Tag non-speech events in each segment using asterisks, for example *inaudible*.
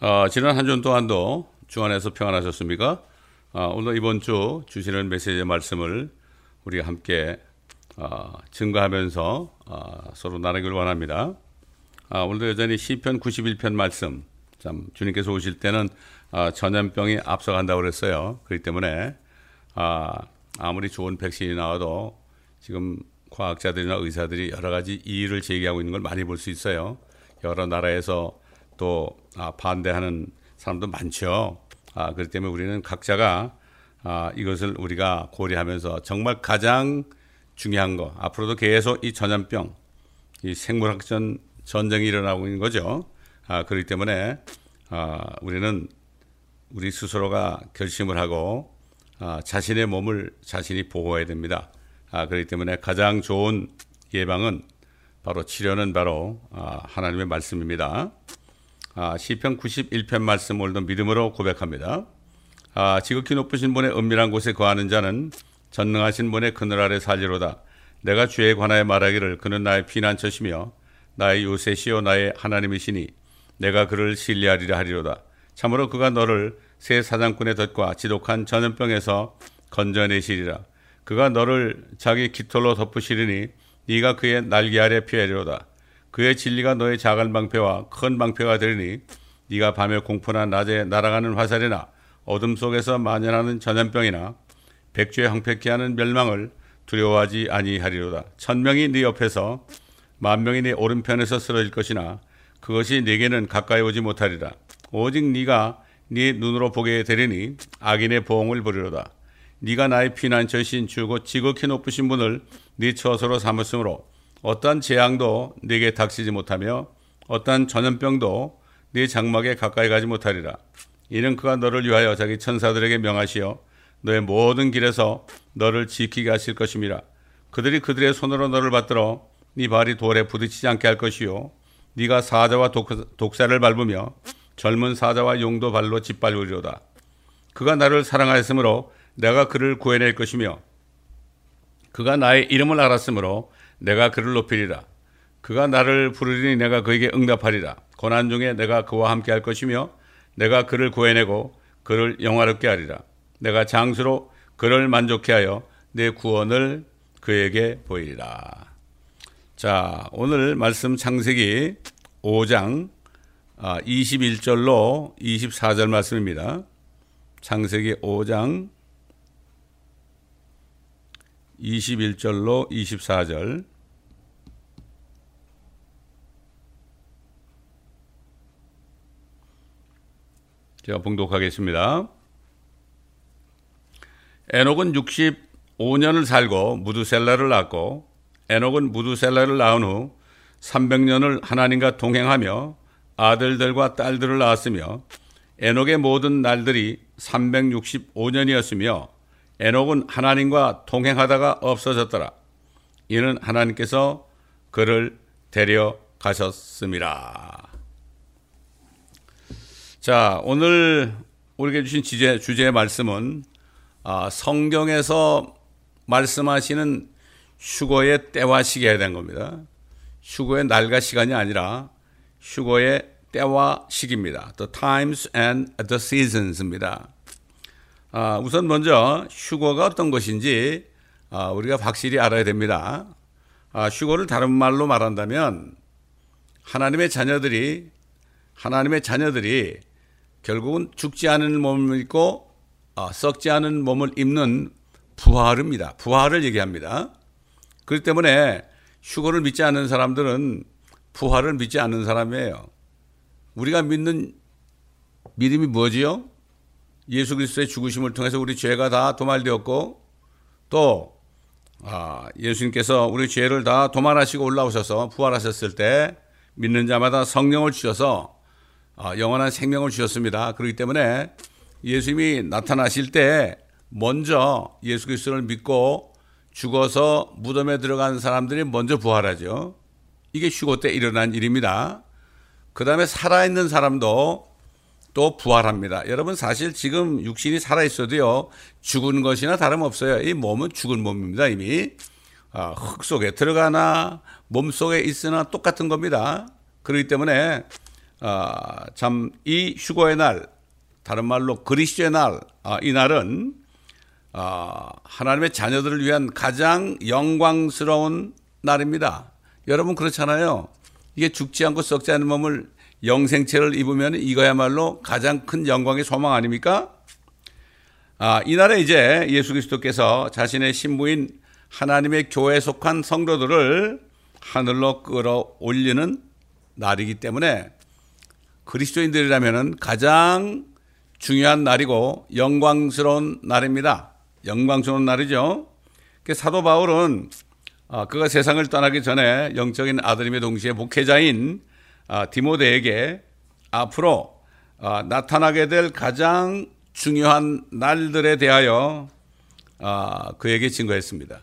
어, 지난 한 주 동안도 주 안에서 평안하셨습니까? 어, 오늘 이번 주 주시는 메시지의 말씀을 우리가 함께 어, 증거하면서 어, 서로 나누기를 원합니다. 아, 오늘도 여전히 시편 91편 말씀. 참 주님께서 오실 때는 아, 전염병이 앞서간다고 그랬어요. 그렇기 때문에 아, 아무리 좋은 백신이 나와도 지금 과학자들이나 의사들이 여러 가지 이의를 제기하고 있는 걸 많이 볼 수 있어요. 여러 나라에서 또 아, 반대하는 사람도 많죠. 아, 그렇기 때문에 우리는 각자가 아, 이것을 우리가 고려하면서 정말 가장 중요한 거 앞으로도 계속 이 전염병, 이 생물학전 전쟁이 일어나고 있는 거죠. 아, 그렇기 때문에 아, 우리는 우리 스스로가 결심을 하고 아, 자신의 몸을 자신이 보호해야 됩니다. 아, 그렇기 때문에 가장 좋은 예방은 바로 치료는 바로 아, 하나님의 말씀입니다. 아, 시편 91편 말씀 오늘도 믿음으로 고백합니다. 아, 지극히 높으신 분의 은밀한 곳에 거하는 자는 전능하신 분의 그늘 아래 살리로다. 내가 주에 관하여 말하기를 그는 나의 피난처시며 나의 요새시요 나의 하나님이시니 내가 그를 신뢰하리라 하리로다. 참으로 그가 너를 새 사장꾼의 덫과 지독한 전염병에서 건져내시리라. 그가 너를 자기 깃털로 덮으시리니 네가 그의 날개 아래 피하리로다. 그의 진리가 너의 작은 방패와 큰 방패가 되리니 네가 밤에 공포나 낮에 날아가는 화살이나 어둠 속에서 만연하는 전염병이나 백주에 황폐케 하는 멸망을 두려워하지 아니하리로다. 천명이 네 옆에서 만명이 네 오른편에서 쓰러질 것이나 그것이 네게는 가까이 오지 못하리라. 오직 네가 네 눈으로 보게 되리니 악인의 보응을 보리로다. 네가 나의 피난처신 주고 지극히 높으신 분을 네 처소로 삼았으므로 어떠한 재앙도 네게 닥치지 못하며 어떠한 전염병도 네 장막에 가까이 가지 못하리라. 이는 그가 너를 위하여 자기 천사들에게 명하시어 너의 모든 길에서 너를 지키게 하실 것임이라. 그들이 그들의 손으로 너를 받들어 네 발이 돌에 부딪히지 않게 할 것이요. 네가 사자와 독, 독사를 밟으며 젊은 사자와 용도 발로 짓밟으리로다. 그가 나를 사랑하였으므로 내가 그를 구해낼 것이며 그가 나의 이름을 알았으므로 내가 그를 높이리라. 그가 나를 부르리니 내가 그에게 응답하리라. 고난 중에 내가 그와 함께 할 것이며 내가 그를 구해내고 그를 영화롭게 하리라. 내가 장수로 그를 만족해 하여 내 구원을 그에게 보이리라. 자, 오늘 말씀 창세기 5장 21절로 아, 24절 말씀입니다. 창세기 5장 21절로 24절 제가 봉독하겠습니다. 에녹은 65년을 살고 무두셀라를 낳고 에녹은 무두셀라를 낳은 후 300년을 하나님과 동행하며 아들들과 딸들을 낳았으며 에녹의 모든 날들이 365년이었으며 에녹은 하나님과 동행하다가 없어졌더라. 이는 하나님께서 그를 데려가셨습니다. 자, 오늘 우리에게 주신 주제, 주제의 말씀은 아, 성경에서 말씀하시는 휴거의 때와 시기에 된 겁니다. 휴거의 날과 시간이 아니라 휴거의 때와 시기입니다. The times and the seasons입니다. 아, 우선 먼저 휴거가 어떤 것인지 아, 우리가 확실히 알아야 됩니다. 아, 휴거를 다른 말로 말한다면 하나님의 자녀들이 하나님의 자녀들이 결국은 죽지 않은 몸을 입고 어, 썩지 않은 몸을 입는 부활입니다. 부활을 얘기합니다. 그렇기 때문에 휴거를 믿지 않는 사람들은 부활을 믿지 않는 사람이에요. 우리가 믿는 믿음이 뭐지요? 예수 그리스도의 죽으심을 통해서 우리 죄가 다 도말되었고 또 아, 예수님께서 우리 죄를 다 도말하시고 올라오셔서 부활하셨을 때 믿는 자마다 성령을 주셔서 아, 영원한 생명을 주셨습니다. 그렇기 때문에 예수님이 나타나실 때 먼저 예수 그리스도를 믿고 죽어서 무덤에 들어간 사람들이 먼저 부활하죠. 이게 휴고 때 일어난 일입니다. 그 다음에 살아있는 사람도 또 부활합니다. 여러분 사실 지금 육신이 살아 있어도요 죽은 것이나 다름없어요. 이 몸은 죽은 몸입니다 이미 아, 흙 속에 들어가나 몸 속에 있으나 똑같은 겁니다. 그렇기 때문에 아, 참 이 휴거의 날, 다른 말로 그리스도의 날, 아, 이 날은 아, 하나님의 자녀들을 위한 가장 영광스러운 날입니다. 여러분 그렇잖아요. 이게 죽지 않고 썩지 않은 몸을 영생체를 입으면 이거야말로 가장 큰 영광의 소망 아닙니까? 아, 이날에 이제 예수 그리스도께서 자신의 신부인 하나님의 교회에 속한 성도들을 하늘로 끌어올리는 날이기 때문에 그리스도인들이라면 가장 중요한 날이고 영광스러운 날입니다. 영광스러운 날이죠. 그 사도 바울은 아, 그가 세상을 떠나기 전에 영적인 아들임의 동시에 목회자인 아, 디모데에게 앞으로 아, 나타나게 될 가장 중요한 날들에 대하여 그에게 증거했습니다.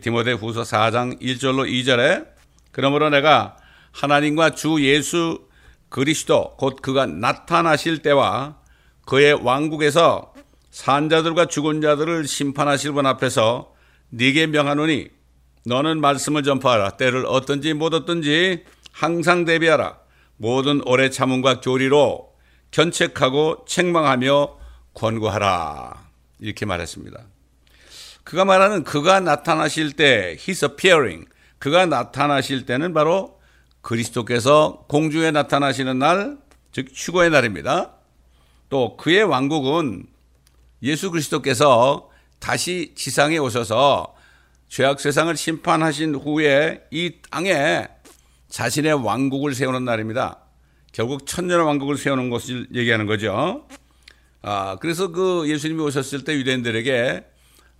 디모데 후서 4장 1절로 2절에 그러므로 내가 하나님과 주 예수 그리스도 곧 그가 나타나실 때와 그의 왕국에서 산자들과 죽은 자들을 심판하실 분 앞에서 네게 명하노니 너는 말씀을 전파하라 때를 어떤지 못 어떤지 항상 대비하라 모든 오래 참음과 교리로 견책하고 책망하며 권고하라 이렇게 말했습니다. 그가 말하는 그가 나타나실 때 his appearing 그가 나타나실 때는 바로 그리스도께서 공중에 나타나시는 날, 즉 휴거의 날입니다. 또 그의 왕국은 예수 그리스도께서 다시 지상에 오셔서 죄악 세상을 심판하신 후에 이 땅에 자신의 왕국을 세우는 날입니다. 결국 천년의 왕국을 세우는 것을 얘기하는 거죠. 아, 그래서 그 예수님이 오셨을 때 유대인들에게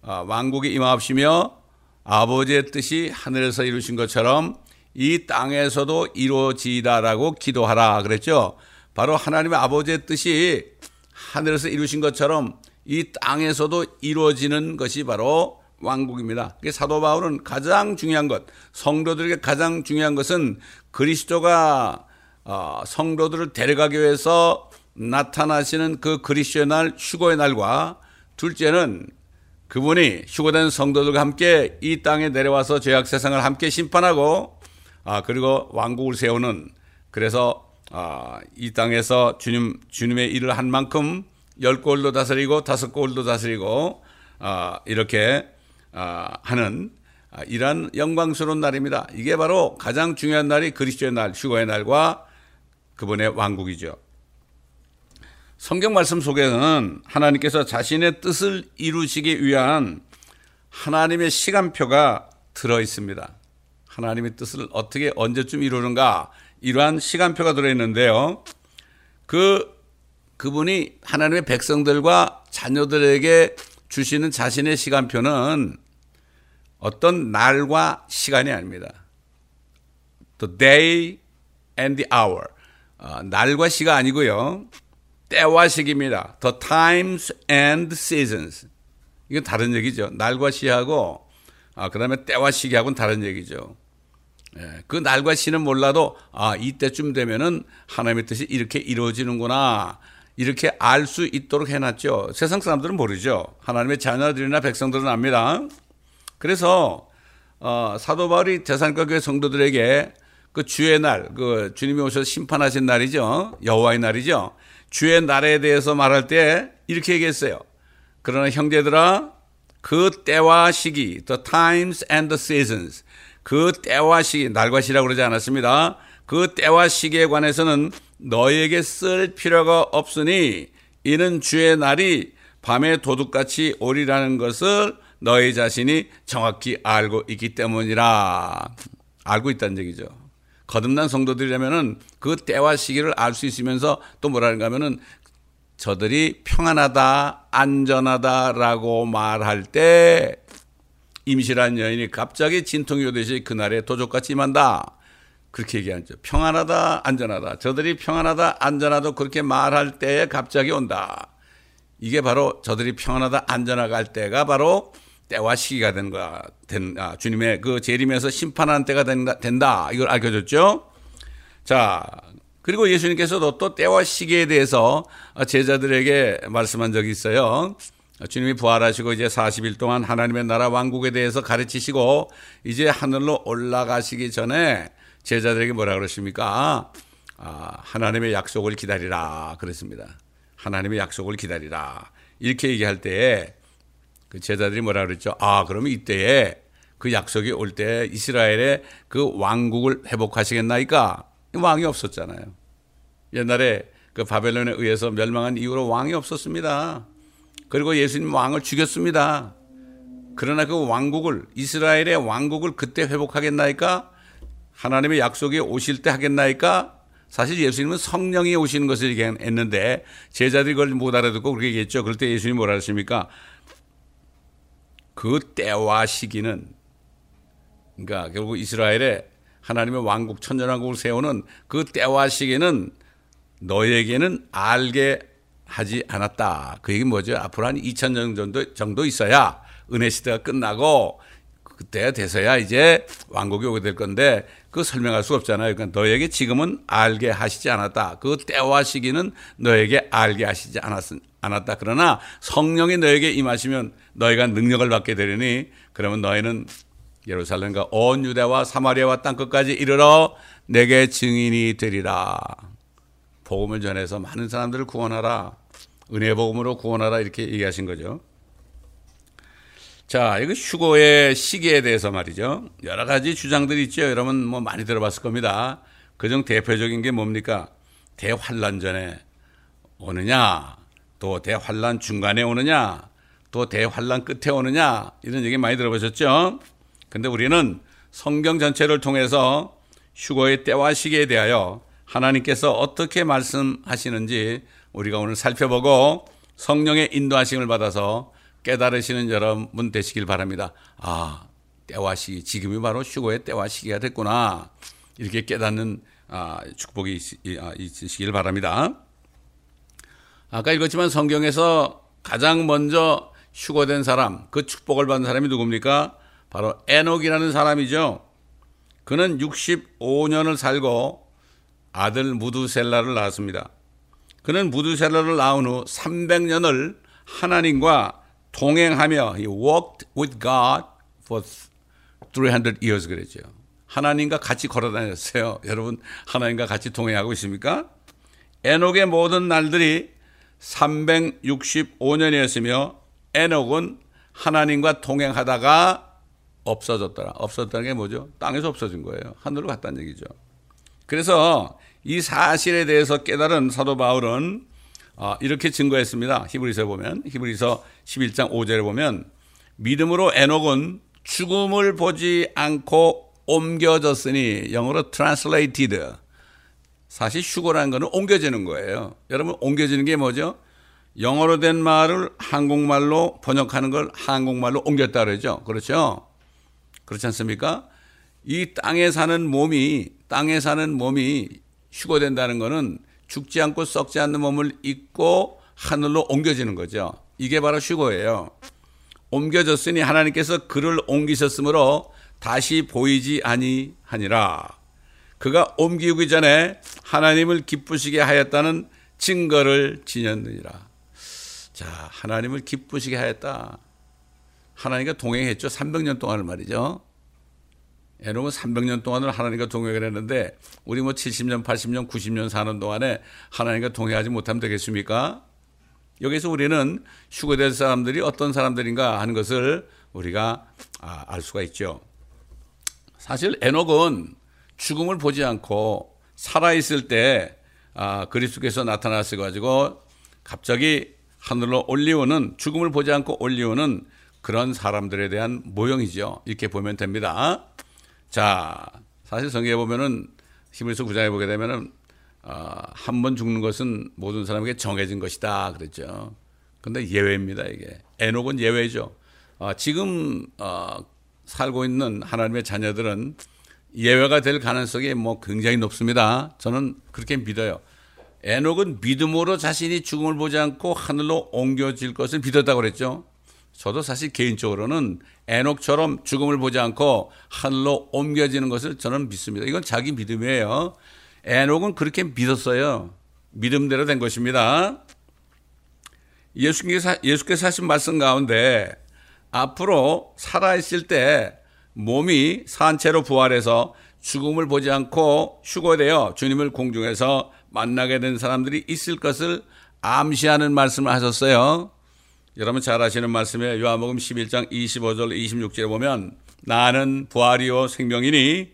아, 왕국이 임하시며 아버지의 뜻이 하늘에서 이루신 것처럼 이 땅에서도 이루어지다라고 기도하라 그랬죠. 바로 하나님의 아버지의 뜻이 하늘에서 이루신 것처럼 이 땅에서도 이루어지는 것이 바로 왕국입니다. 사도 바울은 가장 중요한 것, 성도들에게 가장 중요한 것은 그리스도가 어, 성도들을 데려가기 위해서 나타나시는 그 그리스도의 날, 휴거의 날과 둘째는 그분이 휴거된 성도들과 함께 이 땅에 내려와서 죄악 세상을 함께 심판하고 아, 그리고 왕국을 세우는 그래서 아, 이 땅에서 주님, 주님의 일을 한 만큼 열 골도 다스리고 다섯 골도 다스리고 아, 이렇게 아, 하는 아, 이러한 영광스러운 날입니다. 이게 바로 가장 중요한 날이 그리스도의 날, 휴거의 날과 그분의 왕국이죠. 성경 말씀 속에는 하나님께서 자신의 뜻을 이루시기 위한 하나님의 시간표가 들어 있습니다. 하나님의 뜻을 어떻게 언제쯤 이루는가 이러한 시간표가 들어 있는데요. 그 그분이 하나님의 백성들과 자녀들에게 주시는 자신의 시간표는 어떤 날과 시간이 아닙니다. The day and the hour. 어, 날과 시가 아니고요. 때와 시기입니다. The times and seasons. 이건 다른 얘기죠. 날과 시하고 아, 그 다음에 때와 시기하고는 다른 얘기죠. 예, 그 날과 시는 몰라도 아 이때쯤 되면은 하나님의 뜻이 이렇게 이루어지는구나 이렇게 알 수 있도록 해놨죠. 세상 사람들은 모르죠. 하나님의 자녀들이나 백성들은 압니다. 그래서 어, 사도 바울이 대산과 교회 성도들에게 그 주의 날, 그 주님이 오셔서 심판하신 날이죠. 여호와의 날이죠. 주의 날에 대해서 말할 때 이렇게 얘기했어요. 그러나 형제들아, 그 때와 시기, the times and the seasons, 그 때와 시기, 날과 시라고 그러지 않았습니다. 그 때와 시기에 관해서는 너에게 쓸 필요가 없으니 이는 주의 날이 밤에 도둑같이 오리라는 것을 너희 자신이 정확히 알고 있기 때문이라. 알고 있다는 얘기죠. 거듭난 성도들이라면은 그 때와 시기를 알 수 있으면서 또 뭐라는가 하면은 저들이 평안하다, 안전하다라고 말할 때 임실한 여인이 갑자기 진통이 오듯이 그날에 도적같이 임한다. 그렇게 얘기하죠. 평안하다, 안전하다. 저들이 평안하다, 안전하다 그렇게 말할 때에 갑자기 온다. 이게 바로 저들이 평안하다, 안전하다 할 때가 바로 때와 시기가 된 거야. 된, 아, 주님의 그 재림에서 심판하는 때가 된다, 된다. 이걸 알려줬죠. 자, 그리고 예수님께서도 또 때와 시기에 대해서 제자들에게 말씀한 적이 있어요. 주님이 부활하시고 이제 40일 동안 하나님의 나라 왕국에 대해서 가르치시고 이제 하늘로 올라가시기 전에 제자들에게 뭐라 그러십니까? 아, 하나님의 약속을 기다리라 그랬습니다. 하나님의 약속을 기다리라 이렇게 얘기할 때에 그 제자들이 뭐라 그랬죠? 아 그러면 이때에 그 약속이 올 때 이스라엘의 그 왕국을 회복하시겠나이까 왕이 없었잖아요. 옛날에 그 바벨론에 의해서 멸망한 이후로 왕이 없었습니다. 그리고 예수님 왕을 죽였습니다. 그러나 그 왕국을 이스라엘의 왕국을 그때 회복하겠나이까? 하나님의 약속이 오실 때 하겠나이까? 사실 예수님은 성령이 오시는 것을 얘기했는데 제자들이 그걸 못 알아듣고 그렇게 얘기했죠. 그럴 때 예수님이 뭐라 하십니까? 그 때와 시기는 그러니까 결국 이스라엘의 하나님의 왕국 천년왕국을 세우는 그 때와 시기는 너에게는 알게 하지 않았다. 그 얘기 뭐죠? 앞으로 한 2000년 정도, 정도 있어야 은혜 시대가 끝나고 그때 돼서야 이제 왕국이 오게 될 건데 그 설명할 수 없잖아요. 그러니까 너에게 지금은 알게 하시지 않았다. 그 때와 시기는 너에게 알게 하시지 않았, 않았다. 그러나 성령이 너에게 임하시면 너희가 능력을 받게 되리니 그러면 너희는 예루살렘과 온 유대와 사마리아와 땅 끝까지 이르러 내게 증인이 되리라. 복음을 전해서 많은 사람들을 구원하라. 은혜 복음으로 구원하라 이렇게 얘기하신 거죠. 자, 이거 휴거의 시기에 대해서 말이죠. 여러 가지 주장들이 있죠. 여러분 뭐 많이 들어봤을 겁니다. 그중 대표적인 게 뭡니까? 대환란 전에 오느냐, 또 대환란 중간에 오느냐, 또 대환란 끝에 오느냐 이런 얘기 많이 들어보셨죠? 근데 우리는 성경 전체를 통해서 휴거의 때와 시기에 대하여 하나님께서 어떻게 말씀하시는지 우리가 오늘 살펴보고 성령의 인도하심을 받아서 깨달으시는 여러분 되시길 바랍니다. 아, 때와 시기, 지금이 바로 휴고의 때와 시기가 됐구나. 이렇게 깨닫는 아, 축복이 아, 있으시길 바랍니다. 아까 읽었지만 성경에서 가장 먼저 휴고된 사람, 그 축복을 받은 사람이 누굽니까? 바로 에녹이라는 사람이죠. 그는 65년을 살고 아들 무두셀라를 낳았습니다. 그는 무두셀라를 낳은 후 300년을 하나님과 동행하며 he walked with God for 300 years 그랬죠. 하나님과 같이 걸어 다녔어요. *laughs* 여러분 하나님과 같이 동행하고 있습니까? 에녹의 모든 날들이 365년이었으며 에녹은 하나님과 동행하다가 없어졌더라. 없어졌다는 게 뭐죠? 땅에서 없어진 거예요. 하늘로 갔다는 얘기죠. 그래서 이 사실에 대해서 깨달은 사도 바울은 아, 이렇게 증거했습니다. 히브리서 보면 히브리서 11장 5절에 보면 믿음으로 에녹은 죽음을 보지 않고 옮겨졌으니 영어로 translated. 사실 휴거라는 거는 옮겨지는 거예요. 여러분 옮겨지는 게 뭐죠? 영어로 된 말을 한국말로 번역하는 걸 한국말로 옮겼다 그러죠. 그렇죠? 그렇지 않습니까? 이 땅에 사는 몸이 땅에 사는 몸이 휴거된다는 거는 죽지 않고 썩지 않는 몸을 입고 하늘로 옮겨지는 거죠. 이게 바로 휴거예요. 옮겨졌으니 하나님께서 그를 옮기셨으므로 다시 보이지 아니하니라. 그가 옮기기 전에 하나님을 기쁘시게 하였다는 증거를 지녔느니라. 자, 하나님을 기쁘시게 하였다. 하나님과 동행했죠. 300년 동안을 말이죠. 에녹은 300년 동안을 하나님과 동행을 했는데 우리 뭐 70년, 80년, 90년 사는 동안에 하나님과 동행하지 못하면 되겠습니까? 여기서 우리는 휴거될 사람들이 어떤 사람들인가 하는 것을 우리가 아, 알 수가 있죠. 사실 에녹은 죽음을 보지 않고 살아있을 때 아, 그리스도께서 나타나셔 가지고 갑자기 하늘로 올리오는 죽음을 보지 않고 올리오는 그런 사람들에 대한 모형이죠. 이렇게 보면 됩니다. 자, 사실 성경에 보면은 히브리서 9장에 보게 되면은 어, 한번 죽는 것은 모든 사람에게 정해진 것이다 그랬죠. 근데 예외입니다 이게. 에녹은 예외죠. 어, 지금 어, 살고 있는 하나님의 자녀들은 예외가 될 가능성이 뭐 굉장히 높습니다. 저는 그렇게 믿어요. 에녹은 믿음으로 자신이 죽음을 보지 않고 하늘로 옮겨질 것을 믿었다고 그랬죠. 저도 사실 개인적으로는 에녹처럼 죽음을 보지 않고 하늘로 옮겨지는 것을 저는 믿습니다. 이건 자기 믿음이에요. 에녹은 그렇게 믿었어요. 믿음대로 된 것입니다. 예수께서, 예수께서 하신 말씀 가운데 앞으로 살아있을 때 몸이 산채로 부활해서 죽음을 보지 않고 휴거되어 주님을 공중에서 만나게 된 사람들이 있을 것을 암시하는 말씀을 하셨어요. 여러분 잘 아시는 말씀에 요한복음 11장 25절 26절에 보면 나는 부활이요 생명이니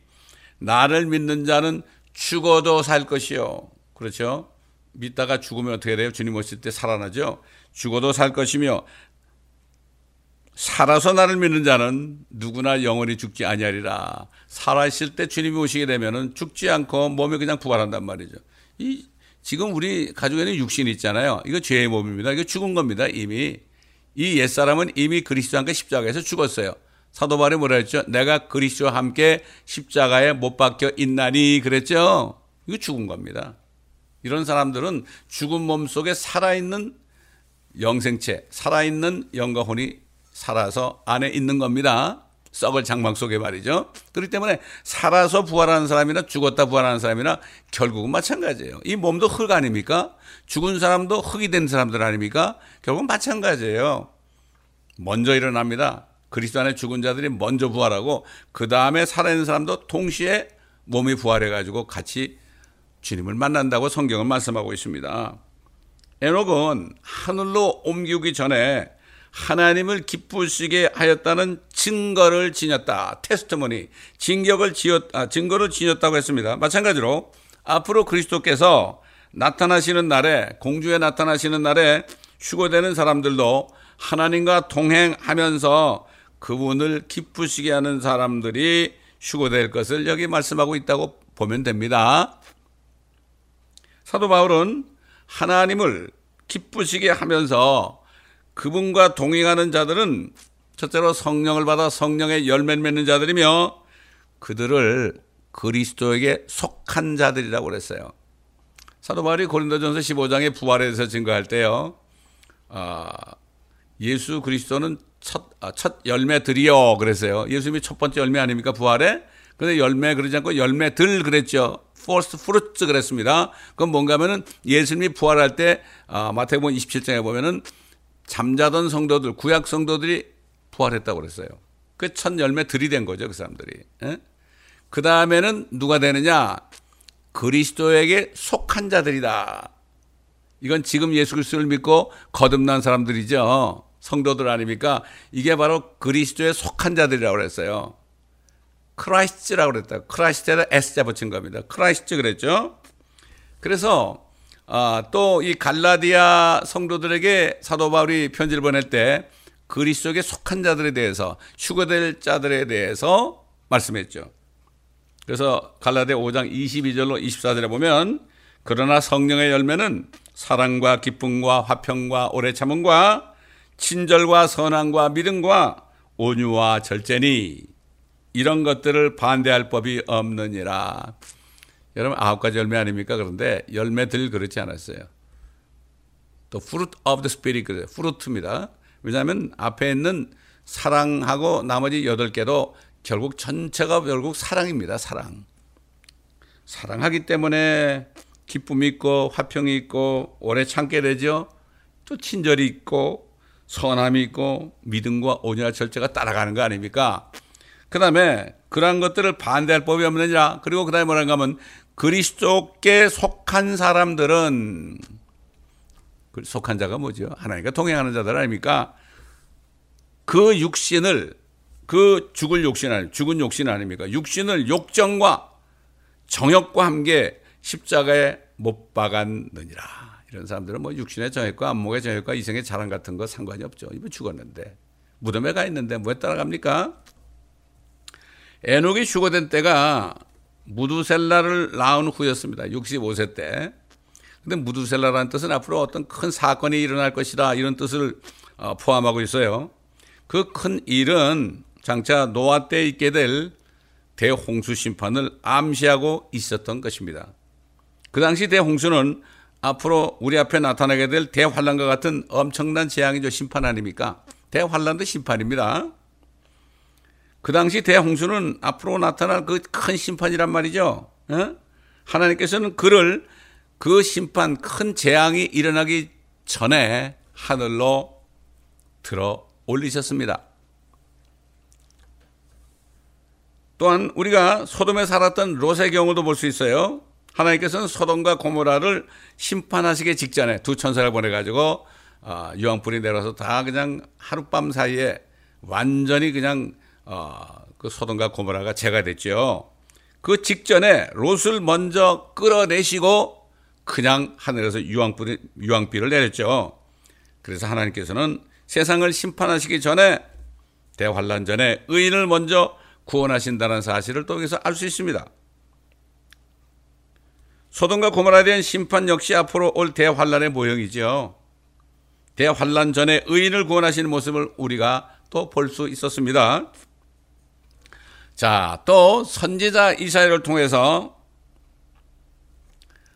나를 믿는 자는 죽어도 살 것이요. 그렇죠? 믿다가 죽으면 어떻게 돼요? 주님 오실 때 살아나죠? 죽어도 살 것이며 살아서 나를 믿는 자는 누구나 영원히 죽지 아니하리라. 살아 있을 때 주님이 오시게 되면은 죽지 않고 몸이 그냥 부활한단 말이죠. 이 지금 우리 가족에는 육신이 있잖아요. 이거 죄의 몸입니다. 이거 죽은 겁니다. 이미 이 옛사람은 이미 그리스도와 함께 십자가에서 죽었어요. 사도 바울이 뭐라 했죠? 내가 그리스도와 함께 십자가에 못 박혀 있나니 그랬죠? 이거 죽은 겁니다. 이런 사람들은 죽은 몸 속에 살아있는 영생체, 살아있는 영과 혼이 살아서 안에 있는 겁니다. 썩을 장막 속에 말이죠. 그렇기 때문에 살아서 부활하는 사람이나 죽었다 부활하는 사람이나 결국은 마찬가지예요. 이 몸도 흙 아닙니까? 죽은 사람도 흙이 된 사람들 아닙니까? 결국은 마찬가지예요. 먼저 일어납니다. 그리스도 안에 죽은 자들이 먼저 부활하고 그 다음에 살아있는 사람도 동시에 몸이 부활해가지고 같이 주님을 만난다고 성경은 말씀하고 있습니다. 에녹은 하늘로 옮기기 전에 하나님을 기쁘시게 하였다는 증거를 지녔다. 테스트머니, 증격을 지었, 아, 증거를 지녔다고 했습니다. 마찬가지로 앞으로 그리스도께서 나타나시는 날에, 공주에 나타나시는 날에 휴거되는 사람들도 하나님과 동행하면서 그분을 기쁘시게 하는 사람들이 휴거될 것을 여기 말씀하고 있다고 보면 됩니다. 사도 바울은 하나님을 기쁘시게 하면서 그분과 동행하는 자들은 첫째로 성령을 받아 성령의 열매를 맺는 자들이며 그들을 그리스도에게 속한 자들이라고 그랬어요. 사도 바울이 고린도전서 15장의 부활에 대해서 증거할 때요. 아, 예수 그리스도는 첫, 아, 첫 열매들이요 그랬어요. 예수님이 첫 번째 열매 아닙니까 부활에? 근데 열매 그러지 않고 열매들 그랬죠. first fruits 그랬습니다. 그건 뭔가 하면은 예수님이 부활할 때 아, 마태복음 27장에 보면은 잠자던 성도들, 구약 성도들이 부활했다고 그랬어요. 그 첫 열매 들이된 거죠, 그 사람들이. 예? 그 다음에는 누가 되느냐? 그리스도에게 속한 자들이다. 이건 지금 예수 그리스도를 믿고 거듭난 사람들이죠. 성도들 아닙니까? 이게 바로 그리스도에 속한 자들이라고 그랬어요. Christ라고 그랬다. Christ에다 S자 붙인 겁니다. Christ 그랬죠. 그래서 아, 또 이 갈라디아 성도들에게 사도 바울이 편지를 보낼 때 그리스도에 속한 자들에 대해서 휴거될 자들에 대해서 말씀했죠. 그래서 갈라디아 5장 22절로 24절에 보면 그러나 성령의 열매는 사랑과 기쁨과 화평과 오래 참음과 친절과 선함과 믿음과 온유와 절제니 이런 것들을 반대할 법이 없느니라. 여러분 아홉 가지 열매 아닙니까? 그런데 열매들 그렇지 않았어요. 또 fruit of the spirit 그래요. fruit입니다. 왜냐하면 앞에 있는 사랑하고 나머지 여덟 개도 결국 전체가 결국 사랑입니다. 사랑. 사랑하기 때문에 기쁨이 있고 화평이 있고 오래 참게 되죠. 또 친절이 있고 선함이 있고 믿음과 온유와 절제가 따라가는 거 아닙니까? 그 다음에 그러한 것들을 반대할 법이 없느냐. 그리고 그 다음에 뭐라는가 하면 그리스도께 속한 사람들은 그 속한 자가 뭐죠? 하나님과 동행하는 자들 아닙니까? 그 육신을 그 죽을 욕신 아니 죽은 욕신 아닙니까? 육신을 욕정과 정욕과 함께 십자가에 못 박았느니라. 이런 사람들은 뭐 육신의 정욕과 안목의 정욕과 이생의 자랑 같은 거 상관이 없죠. 이번 죽었는데 무덤에 가 있는데 뭐에 따라갑니까? 에녹이 휴거된 때가 무두셀라를 낳은 후였습니다. 65세 때. 근데 무두셀라라는 뜻은 앞으로 어떤 큰 사건이 일어날 것이다 이런 뜻을 어, 포함하고 있어요. 그 큰 일은 장차 노아 때 있게 될 대홍수 심판을 암시하고 있었던 것입니다. 그 당시 대홍수는 앞으로 우리 앞에 나타나게 될 대환란과 같은 엄청난 재앙이죠. 심판 아닙니까? 대환란도 심판입니다. 그 당시 대홍수는 앞으로 나타날 그 큰 심판이란 말이죠. 어? 하나님께서는 그를 그 심판 큰 재앙이 일어나기 전에 하늘로 들어 올리셨습니다. 또한 우리가 소돔에 살았던 롯의 경우도 볼 수 있어요. 하나님께서는 소돔과 고모라를 심판하시기 직전에 두 천사를 보내가지고 어, 유황불이 내려서 다 그냥 하룻밤 사이에 완전히 그냥 어, 그 소돔과 고모라가 제가 됐죠. 그 직전에 롯을 먼저 끌어내시고 그냥 하늘에서 유황불이, 유황비를 내렸죠. 그래서 하나님께서는 세상을 심판하시기 전에 대환란 전에 의인을 먼저 구원하신다는 사실을 또 여기서 알 수 있습니다. 소돔과 고모라에 대한 심판 역시 앞으로 올 대환란의 모형이죠. 대환란 전에 의인을 구원하시는 모습을 우리가 또 볼 수 있었습니다. 자, 또 선지자 이사야를 통해서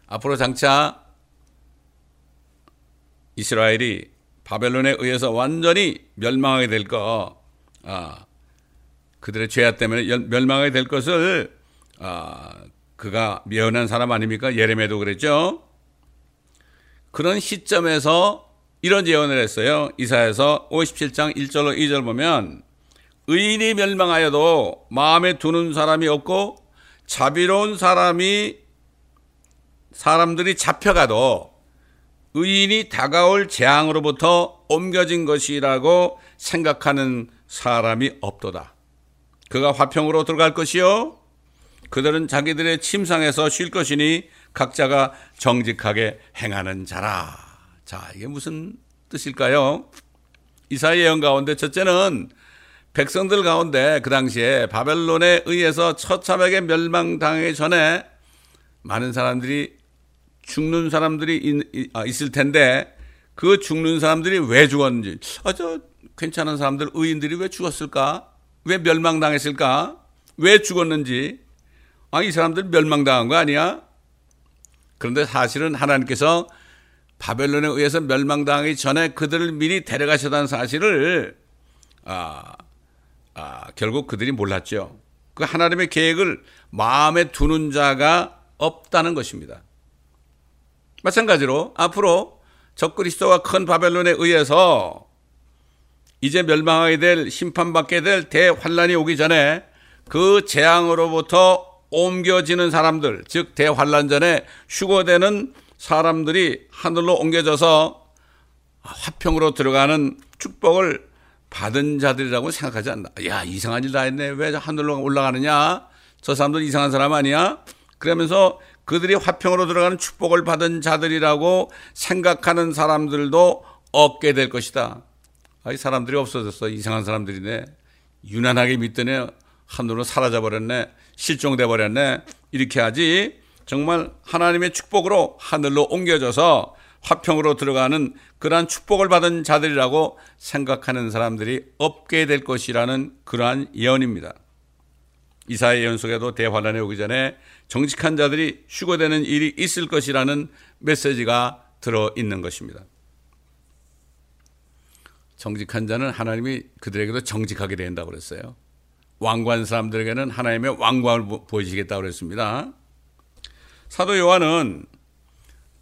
앞으로 장차 이스라엘이 바벨론에 의해서 완전히 멸망하게 될 거, 아, 그들의 죄악 때문에 멸망하게 될 것을 아, 그가 미련한 사람 아닙니까? 예레미야도 그랬죠. 그런 시점에서 이런 예언을 했어요. 이사에서 57장 1절로 2절 보면 의인이 멸망하여도 마음에 두는 사람이 없고 자비로운 사람이 사람들이 잡혀가도 의인이 다가올 재앙으로부터 옮겨진 것이라고 생각하는 사람이 없도다. 그가 화평으로 들어갈 것이요. 그들은 자기들의 침상에서 쉴 것이니 각자가 정직하게 행하는 자라. 자, 이게 무슨 뜻일까요? 이사의 예언 가운데 첫째는 백성들 가운데 그 당시에 바벨론에 의해서 처참하게 멸망당하기 전에 많은 사람들이 죽는 사람들이 아, 있, 을 텐데 그 죽는 사람들이 왜 죽었는지 아 저 괜찮은 사람들 의인들이 왜 죽었을까? 왜 멸망당했을까? 왜 죽었는지 아 이 사람들 멸망당한 거 아니야? 그런데 사실은 하나님께서 바벨론에 의해서 멸망당하기 전에 그들을 미리 데려가셨다는 사실을 아, 아, 결국 그들이 몰랐죠. 그 하나님의 계획을 마음에 두는 자가 없다는 것입니다. 마찬가지로 앞으로 적그리스도와 큰 바벨론에 의해서 이제 멸망하게 될 심판받게 될 대환란이 오기 전에 그 재앙으로부터 옮겨지는 사람들, 즉 대환란 전에 휴거되는 사람들이 하늘로 옮겨져서 화평으로 들어가는 축복을 받은 자들이라고 생각하지 않나. 야, 이상한 일 다 했네. 왜 하늘로 올라가느냐? 저 사람들 이상한 사람 아니야? 그러면서 그들이 화평으로 들어가는 축복을 받은 자들이라고 생각하는 사람들도 얻게 될 것이다. 아, 이 사람들이 없어졌어. 이상한 사람들이네. 유난하게 믿더네. 하늘로 사라져 버렸네. 실종돼 버렸네. 이렇게 하지. 정말 하나님의 축복으로 하늘로 옮겨져서 화평으로 들어가는 그러한 축복을 받은 자들이라고 생각하는 사람들이 없게 될 것이라는 그러한 예언입니다. 이사의 예언 속에도 대환란에 오기 전에 정직한 자들이 휴거되는 일이 있을 것이라는 메시지가 들어 있는 것입니다. 정직한 자는 하나님이 그들에게도 정직하게 된다고 그랬어요. 왕관 사람들에게는 하나님의 왕관을 보여주시겠다고 그랬습니다. 사도 요한은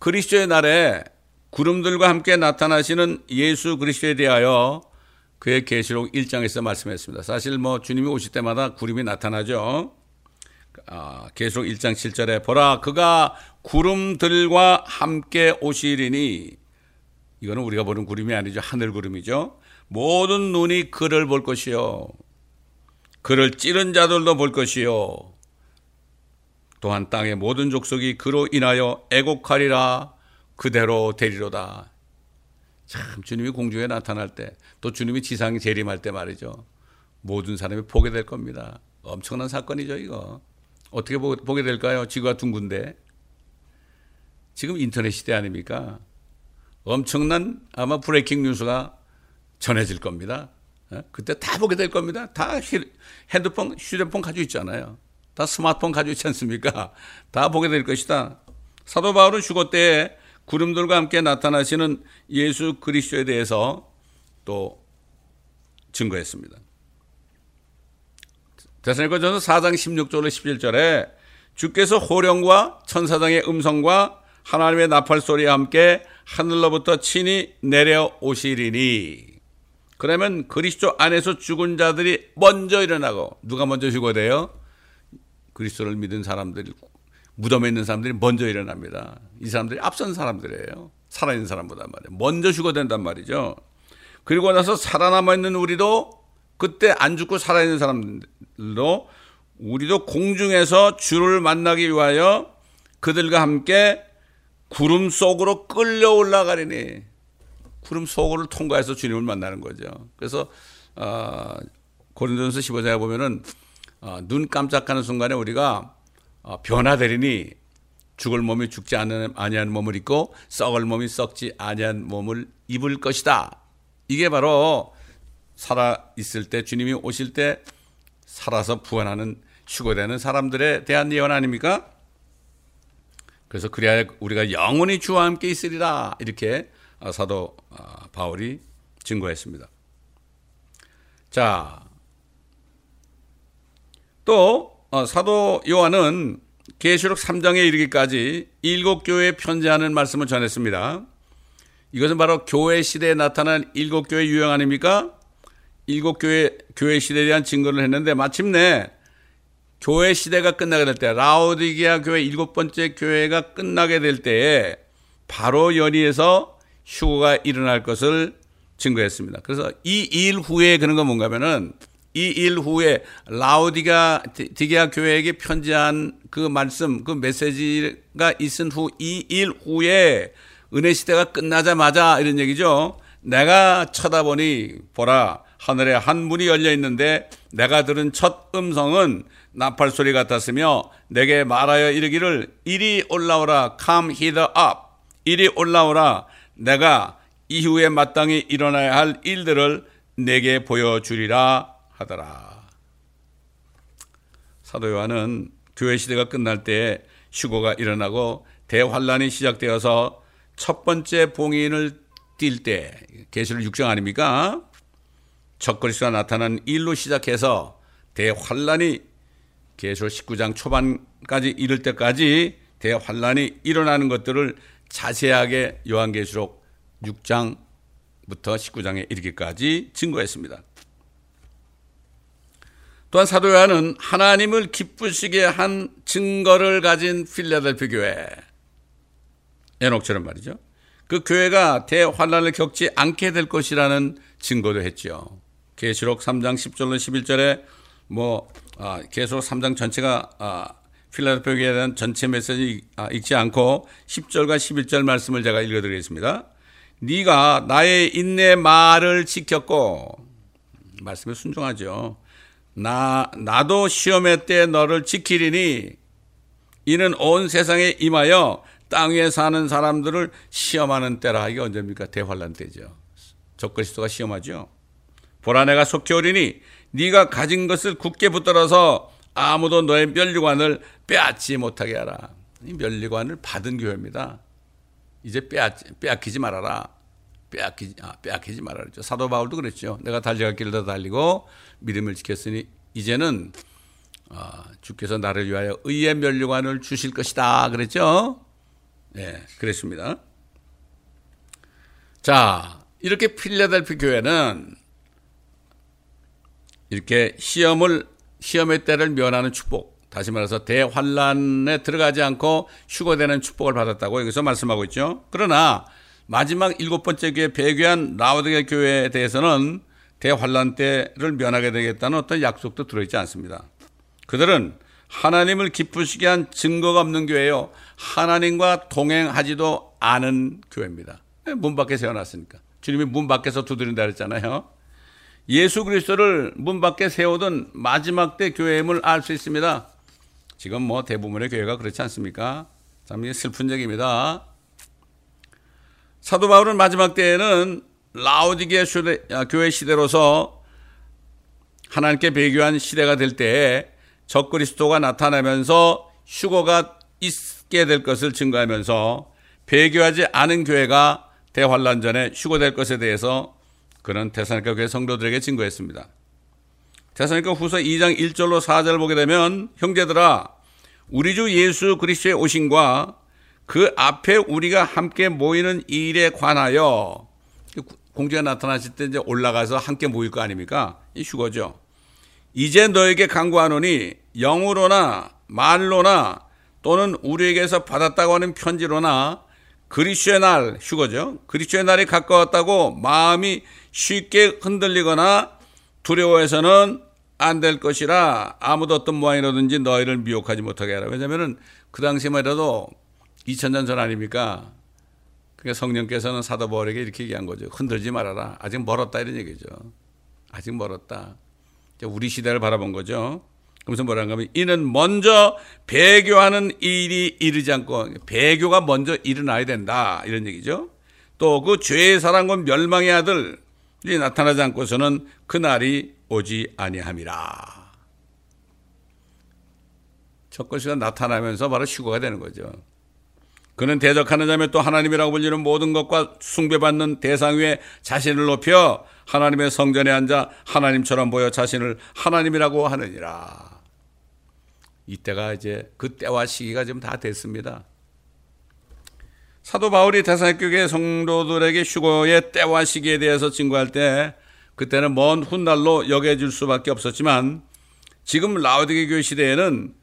그리스도의 날에 구름들과 함께 나타나시는 예수 그리스도에 대하여 그의 계시록 1장에서 말씀했습니다. 사실 뭐 주님이 오실 때마다 구름이 나타나죠. 아, 계시록 1장 7절에 보라 그가 구름들과 함께 오시리니 이거는 우리가 보는 구름이 아니죠. 하늘 구름이죠. 모든 눈이 그를 볼 것이요. 그를 찌른 자들도 볼 것이요. 또한 땅의 모든 족속이 그로 인하여 애곡하리라 그대로 되리로다. 참 주님이 공중에 나타날 때 또 주님이 지상에 재림할 때 말이죠. 모든 사람이 보게 될 겁니다. 엄청난 사건이죠, 이거. 어떻게 보게 될까요? 지구가 둥근데. 지금 인터넷 시대 아닙니까? 엄청난 아마 브레이킹 뉴스가 전해질 겁니다. 어? 그때 다 보게 될 겁니다. 다 핸드폰, 휴대폰 가지고 있잖아요. 다 스마트폰 가지고 있지 않습니까? 다 보게 될 것이다. 사도 바울은 휴거 때에 구름들과 함께 나타나시는 예수 그리스도에 대해서 또 증거했습니다. 대사님께서 4장 16절로 17절에 주께서 호령과 천사장의 음성과 하나님의 나팔 소리와 함께 하늘로부터 친히 내려오시리니 그러면 그리스도 안에서 죽은 자들이 먼저 일어나고 누가 먼저 휴거돼요? 그리스도를 믿은 사람들이 무덤에 있는 사람들이 먼저 일어납니다. 이 사람들이 앞선 사람들이에요. 살아있는 사람보다 말이에요. 먼저 죽어된단 말이죠. 그리고 나서 살아남아 있는 우리도 그때 안 죽고 살아있는 사람들도 우리도 공중에서 주를 만나기 위하여 그들과 함께 구름 속으로 끌려 올라가리니 구름 속을 통과해서 주님을 만나는 거죠. 그래서 어, 고린도전서 15장에 보면은 어, 눈 깜짝하는 순간에 우리가 어, 변화되리니 죽을 몸이 죽지 않는 아니한 몸을 입고 썩을 몸이 썩지 아니한 몸을 입을 것이다. 이게 바로 살아 있을 때 주님이 오실 때 살아서 부활하는 휴거되는 사람들에 대한 예언 아닙니까? 그래서 그래야 우리가 영원히 주와 함께 있으리라 이렇게 사도 바울이 증거했습니다. 자, 또 어, 사도 요한은 계시록 3장에 이르기까지 일곱 교회에 편지하는 말씀을 전했습니다. 이것은 바로 교회 시대에 나타난 일곱 교회 유형 아닙니까? 일곱 교회 교회 시대에 대한 증거를 했는데 마침내 교회 시대가 끝나게 될 때, 라오디게아 교회 일곱 번째 교회가 끝나게 될 때에 바로 연희에서 휴거가 일어날 것을 증거했습니다. 그래서 이 일 후에 그런 건 뭔가 하면은 이 일 후에 라오디가 디게아 교회에게 편지한 그 말씀, 그 메시지가 있은 후 이 일 후에 은혜 시대가 끝나자마자 이런 얘기죠. 내가 쳐다보니 보라 하늘에 한 문이 열려 있는데 내가 들은 첫 음성은 나팔 소리 같았으며 내게 말하여 이르기를 이리 올라오라 come hither up 이리 올라오라 내가 이후에 마땅히 일어나야 할 일들을 내게 보여주리라 하더라. 사도 요한은 교회 시대가 끝날 때 휴고가 일어나고 대환란이 시작되어서 첫 번째 봉인을 띌 때, 계시록 6장 아닙니까? 적그리스도가 나타난 일로 시작해서 대환란이 계시록 19장 초반까지 이를 때까지 대환란이 일어나는 것들을 자세하게 요한계시록 6장부터 19장에 이르기까지 증거했습니다. 또한 사도 요한은 하나님을 기쁘시게 한 증거를 가진 필라델피 교회 에녹처럼 말이죠. 그 교회가 대환란을 겪지 않게 될 것이라는 증거도 했죠. 계시록 3장 10절로 11절에 뭐 아, 계속 3장 전체가 아, 필라델피아에 대한 전체 메시지 아, 읽지 않고 10절과 11절 말씀을 제가 읽어드리겠습니다. 네가 나의 인내 말을 지켰고 말씀에 순종하죠. 나 나도 시험의 때 너를 지키리니 이는 온 세상에 임하여 땅 위에 사는 사람들을 시험하는 때라. 이게 언제입니까? 대환란 때죠. 적그리스도가 시험하죠. 보라 내가 속히 오리니 네가 가진 것을 굳게 붙들어서 아무도 너의 멸류관을 빼앗지 못하게 하라. 이 멸류관을 받은 교회입니다. 이제 빼앗, 빼앗기지 말아라. 빼앗기지, 아, 빼앗기지 말아라. 그랬죠. 사도 바울도 그랬죠. 내가 달려갈 길을 다 달리고 믿음을 지켰으니 이제는 아, 주께서 나를 위하여 의의 멸류관을 주실 것이다. 그랬죠. 예, 네, 그랬습니다. 자, 이렇게 필레델피 교회는 이렇게 시험을 시험의 때를 면하는 축복, 다시 말해서 대환란에 들어가지 않고 휴거되는 축복을 받았다고 여기서 말씀하고 있죠. 그러나 마지막 일곱 번째 교회 배교한 라오드게 교회에 대해서는 대환란 때를 면하게 되겠다는 어떤 약속도 들어있지 않습니다. 그들은 하나님을 기쁘시게 한 증거가 없는 교회요. 하나님과 동행하지도 않은 교회입니다. 문 밖에 세워놨으니까. 주님이 문 밖에서 두드린다 그랬잖아요. 예수 그리스도를 문 밖에 세우던 마지막 때 교회임을 알 수 있습니다. 지금 뭐 대부분의 교회가 그렇지 않습니까? 참 슬픈 얘기입니다. 사도 바울은 마지막 때에는 라오디게 아, 교회 시대로서 하나님께 배교한 시대가 될 때에 적그리스도가 나타나면서 휴거가 있게 될 것을 증거하면서 배교하지 않은 교회가 대환란 전에 휴거될 것에 대해서 그는 테사니카 교회 성도들에게 증거했습니다. 테사니카 후서 2장 1절로 4절 보게 되면 형제들아 우리 주 예수 그리스도의 오신과 그 앞에 우리가 함께 모이는 일에 관하여 공주가 나타나실 때 이제 올라가서 함께 모일 거 아닙니까? 이 휴거죠. 이제 너에게 강구하노니 영으로나 말로나 또는 우리에게서 받았다고 하는 편지로나 그리스도의 날 휴거죠. 그리스도의 날이 가까웠다고 마음이 쉽게 흔들리거나 두려워해서는 안 될 것이라 아무도 어떤 모양이라든지 너희를 미혹하지 못하게 하라. 왜냐하면 그 당시만 해도 2000년 전 아닙니까? 그러니까 성령께서는 사도 바울에게 이렇게 얘기한 거죠. 흔들지 말아라. 아직 멀었다 이런 얘기죠. 아직 멀었다. 우리 시대를 바라본 거죠. 그러면서 뭐라는 가면 이는 먼저 배교하는 일이 이르지 않고 배교가 먼저 일어나야 된다 이런 얘기죠. 또 그 죄의 사랑과 멸망의 아들이 나타나지 않고서는 그 날이 오지 아니함이라. 첫 것이가 나타나면서 바로 휴거가 되는 거죠. 그는 대적하는 자며 또 하나님이라고 불리는 모든 것과 숭배받는 대상 위에 자신을 높여 하나님의 성전에 앉아 하나님처럼 보여 자신을 하나님이라고 하느니라. 이때가 이제 그 때와 시기가 지금 다 됐습니다. 사도 바울이 대사교계 성도들에게 휴거의 때와 시기에 대해서 증거할 때 그때는 먼 훗날로 여겨질 수밖에 없었지만 지금 라우디게 교회 시대에는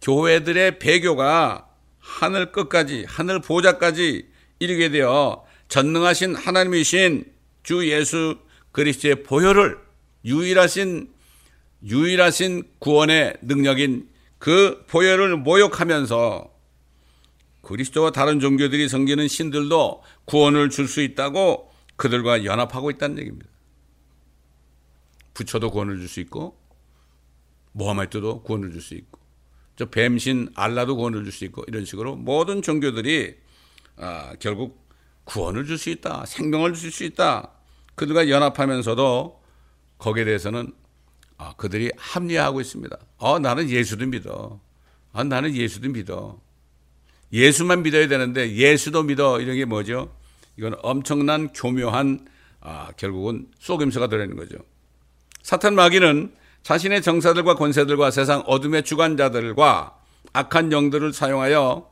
교회들의 배교가 하늘 끝까지 하늘 보좌까지 이르게 되어 전능하신 하나님이신 주 예수 그리스도의 보혈을 유일하신 유일하신 구원의 능력인 그 보혈을 모욕하면서 그리스도와 다른 종교들이 섬기는 신들도 구원을 줄 수 있다고 그들과 연합하고 있다는 얘기입니다. 부처도 구원을 줄 수 있고 모하메트도 구원을 줄 수 있고 저 뱀신 알라도 구원을 줄 수 있고 이런 식으로 모든 종교들이 아, 결국 구원을 줄 수 있다 생명을 줄 수 있다 그들과 연합하면서도 거기에 대해서는 아, 그들이 합리화하고 있습니다. 어, 나는 예수도 믿어. 아, 나는 예수도 믿어. 예수만 믿어야 되는데 예수도 믿어. 이런 게 뭐죠? 이건 엄청난 교묘한 아, 결국은 속임수가 들어있는 거죠. 사탄 마귀는 자신의 정사들과 권세들과 세상 어둠의 주관자들과 악한 영들을 사용하여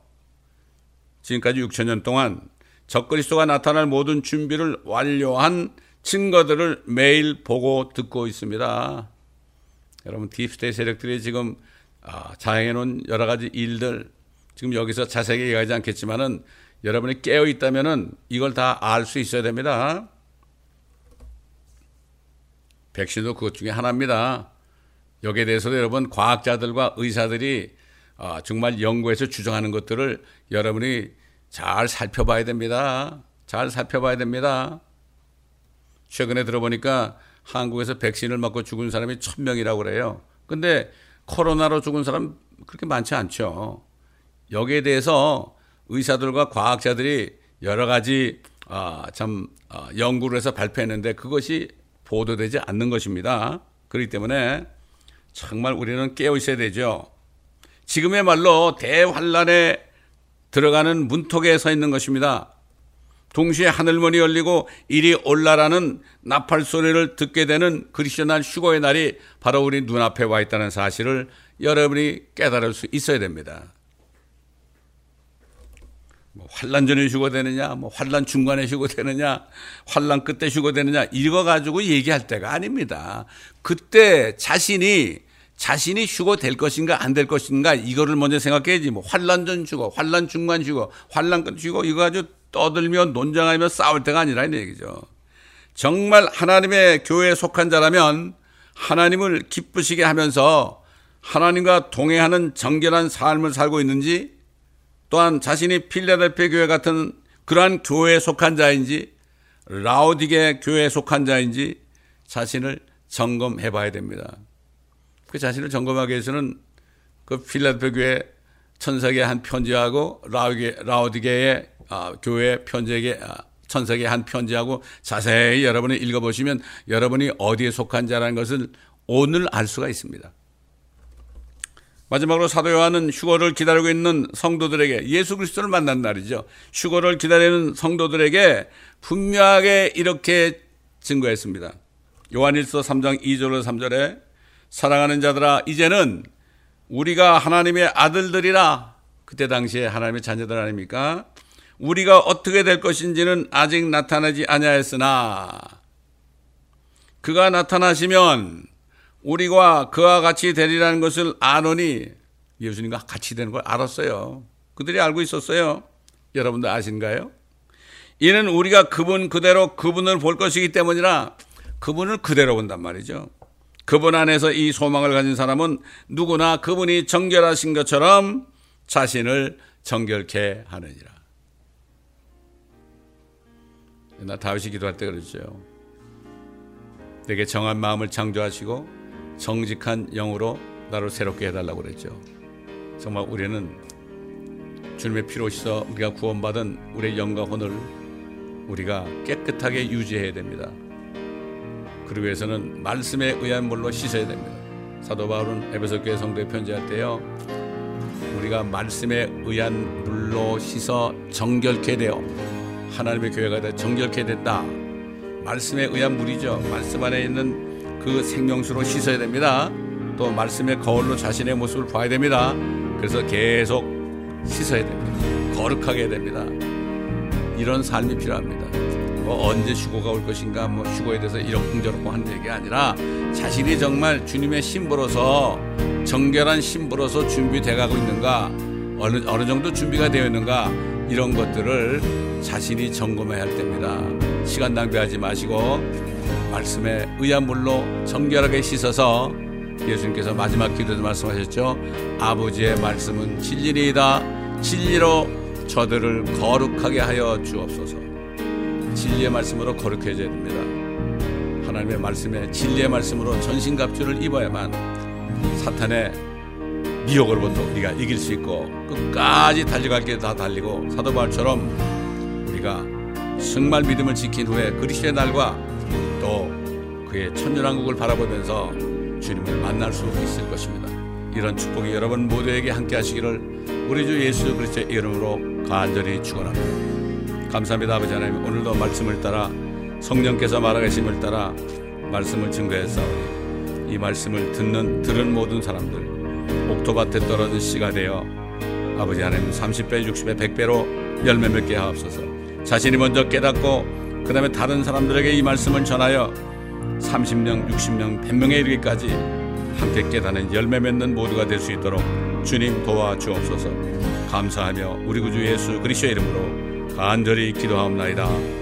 지금까지 6천 년 동안 적그리스도가 나타날 모든 준비를 완료한 증거들을 매일 보고 듣고 있습니다. 여러분 딥스테이 세력들이 지금 아, 자행해 놓은 여러 가지 일들 지금 여기서 자세하게 얘기하지 않겠지만은 여러분이 깨어 있다면은 이걸 다 알 수 있어야 됩니다. 백신도 그것 중에 하나입니다. 여기에 대해서도 여러분 과학자들과 의사들이 아, 정말 연구해서 주장하는 것들을 여러분이 잘 살펴봐야 됩니다. 잘 살펴봐야 됩니다. 최근에 들어보니까 한국에서 백신을 맞고 죽은 사람이 천 명이라고 그래요. 근데 코로나로 죽은 사람 그렇게 많지 않죠. 여기에 대해서 의사들과 과학자들이 여러 가지 아, 참 아, 연구를 해서 발표했는데 그것이 보도되지 않는 것입니다. 그렇기 때문에 정말 우리는 깨어 있어야 되죠. 지금의 말로 대환란에 들어가는 문턱에 서 있는 것입니다. 동시에 하늘문이 열리고 이리 올라라는 나팔 소리를 듣게 되는 그리스도날 휴거의 날이 바로 우리 눈앞에 와 있다는 사실을 여러분이 깨달을 수 있어야 됩니다. 뭐 환란 전에 휴거되느냐, 뭐 환란 중간에 휴거되느냐, 환란 끝에 휴거되느냐 이거 가지고 얘기할 때가 아닙니다. 그때 자신이 자신이 휴거될 것인가 안 될 것인가 이거를 먼저 생각해야지. 뭐 환란 전 휴거, 환란 중간 휴거, 환란 끝 휴거 이거 가지고 떠들며 논쟁하며 싸울 때가 아니라 는 얘기죠. 정말 하나님의 교회에 속한 자라면 하나님을 기쁘시게 하면서 하나님과 동행하는 정결한 삶을 살고 있는지 또한 자신이 필라델피아 교회 같은 그러한 교회에 속한 자인지 라오디게 교회에 속한 자인지 자신을 점검해 봐야 됩니다. 그 자신을 점검하기 위해서는 그 필라델피아 교회 천사에게 한 편지하고 라오디게의 아, 교회 편지에게 아, 천석에 한 편지하고 자세히 여러분이 읽어보시면 여러분이 어디에 속한 자라는 것을 오늘 알 수가 있습니다. 마지막으로 사도 요한은 휴거를 기다리고 있는 성도들에게 예수 그리스도를 만난 날이죠. 휴거를 기다리는 성도들에게 분명하게 이렇게 증거했습니다. 요한일서 3장 2절로 3절에 사랑하는 자들아 이제는 우리가 하나님의 아들들이라 그때 당시에 하나님의 자녀들 아닙니까? 우리가 어떻게 될 것인지는 아직 나타나지 아니하였으나 그가 나타나시면 우리가 그와 같이 되리라는 것을 아노니 예수님과 같이 되는 걸 알았어요. 그들이 알고 있었어요. 여러분들 아신가요? 이는 우리가 그분 그대로 그분을 볼 것이기 때문이라 그분을 그대로 본단 말이죠. 그분 안에서 이 소망을 가진 사람은 누구나 그분이 정결하신 것처럼 자신을 정결케 하느니라. 나 다윗이 기도할 때 그러죠. 내게 정한 마음을 창조하시고 정직한 영으로 나를 새롭게 해달라고 그랬죠. 정말 우리는 주님의 피로 씻어 우리가 구원받은 우리의 영과 혼을 우리가 깨끗하게 유지해야 됩니다. 그러기 위해서는 말씀에 의한 물로 씻어야 됩니다. 사도 바울은 에베소 교회 성도에 편지할 때요. 우리가 말씀에 의한 물로 씻어 정결케 되어 하나님의 교회가 되 정결케 됐다. 말씀에 의한 물이죠. 말씀 안에 있는 그 생명수로 씻어야 됩니다. 또 말씀의 거울로 자신의 모습을 봐야 됩니다. 그래서 계속 씻어야 됩니다. 거룩하게 됩니다. 이런 삶이 필요합니다. 뭐 언제 휴고가 올 것인가 뭐 휴고에 대해서 이럭저럭 하는 얘기가 아니라 자신이 정말 주님의 신부로서 정결한 신부로서 준비돼 가고 있는가 어느 어느 정도 준비가 되어 있는가 이런 것들을 자신이 점검해야 할 때입니다. 시간 낭비하지 마시고 말씀에 의한 물로 정결하게 씻어서 예수님께서 마지막 기도에서 말씀하셨죠. 아버지의 말씀은 진리이다. 진리로 저들을 거룩하게 하여 주옵소서. 진리의 말씀으로 거룩해져야 됩니다. 하나님의 말씀에 진리의 말씀으로 전신갑주를 입어야만 사탄의 미혹으로부터 우리가 이길 수 있고 끝까지 달려갈 게 다 달리고 사도 바울처럼 우리가 승말 믿음을 지킨 후에 그리스도의 날과 또 그의 천년왕국을 바라보면서 주님을 만날 수 있을 것입니다. 이런 축복이 여러분 모두에게 함께 하시기를 우리 주 예수 그리스도의 이름으로 간절히 축원합니다. 감사합니다 아버지 하나님 오늘도 말씀을 따라 성령께서 말하계심을 따라 말씀을 증거했사오니 이 말씀을 듣는 들은 모든 사람들 옥토밭에 떨어진 씨가 되어 아버지 하나님 30배 60배 100배로 열매 맺게 하옵소서 자신이 먼저 깨닫고 그 다음에 다른 사람들에게 이 말씀을 전하여 30명, 60명, 100명에 이르기까지 함께 깨닫는 열매 맺는 모두가 될 수 있도록 주님 도와주옵소서. 감사하며 우리 구주 예수 그리스도의 이름으로 간절히 기도하옵나이다.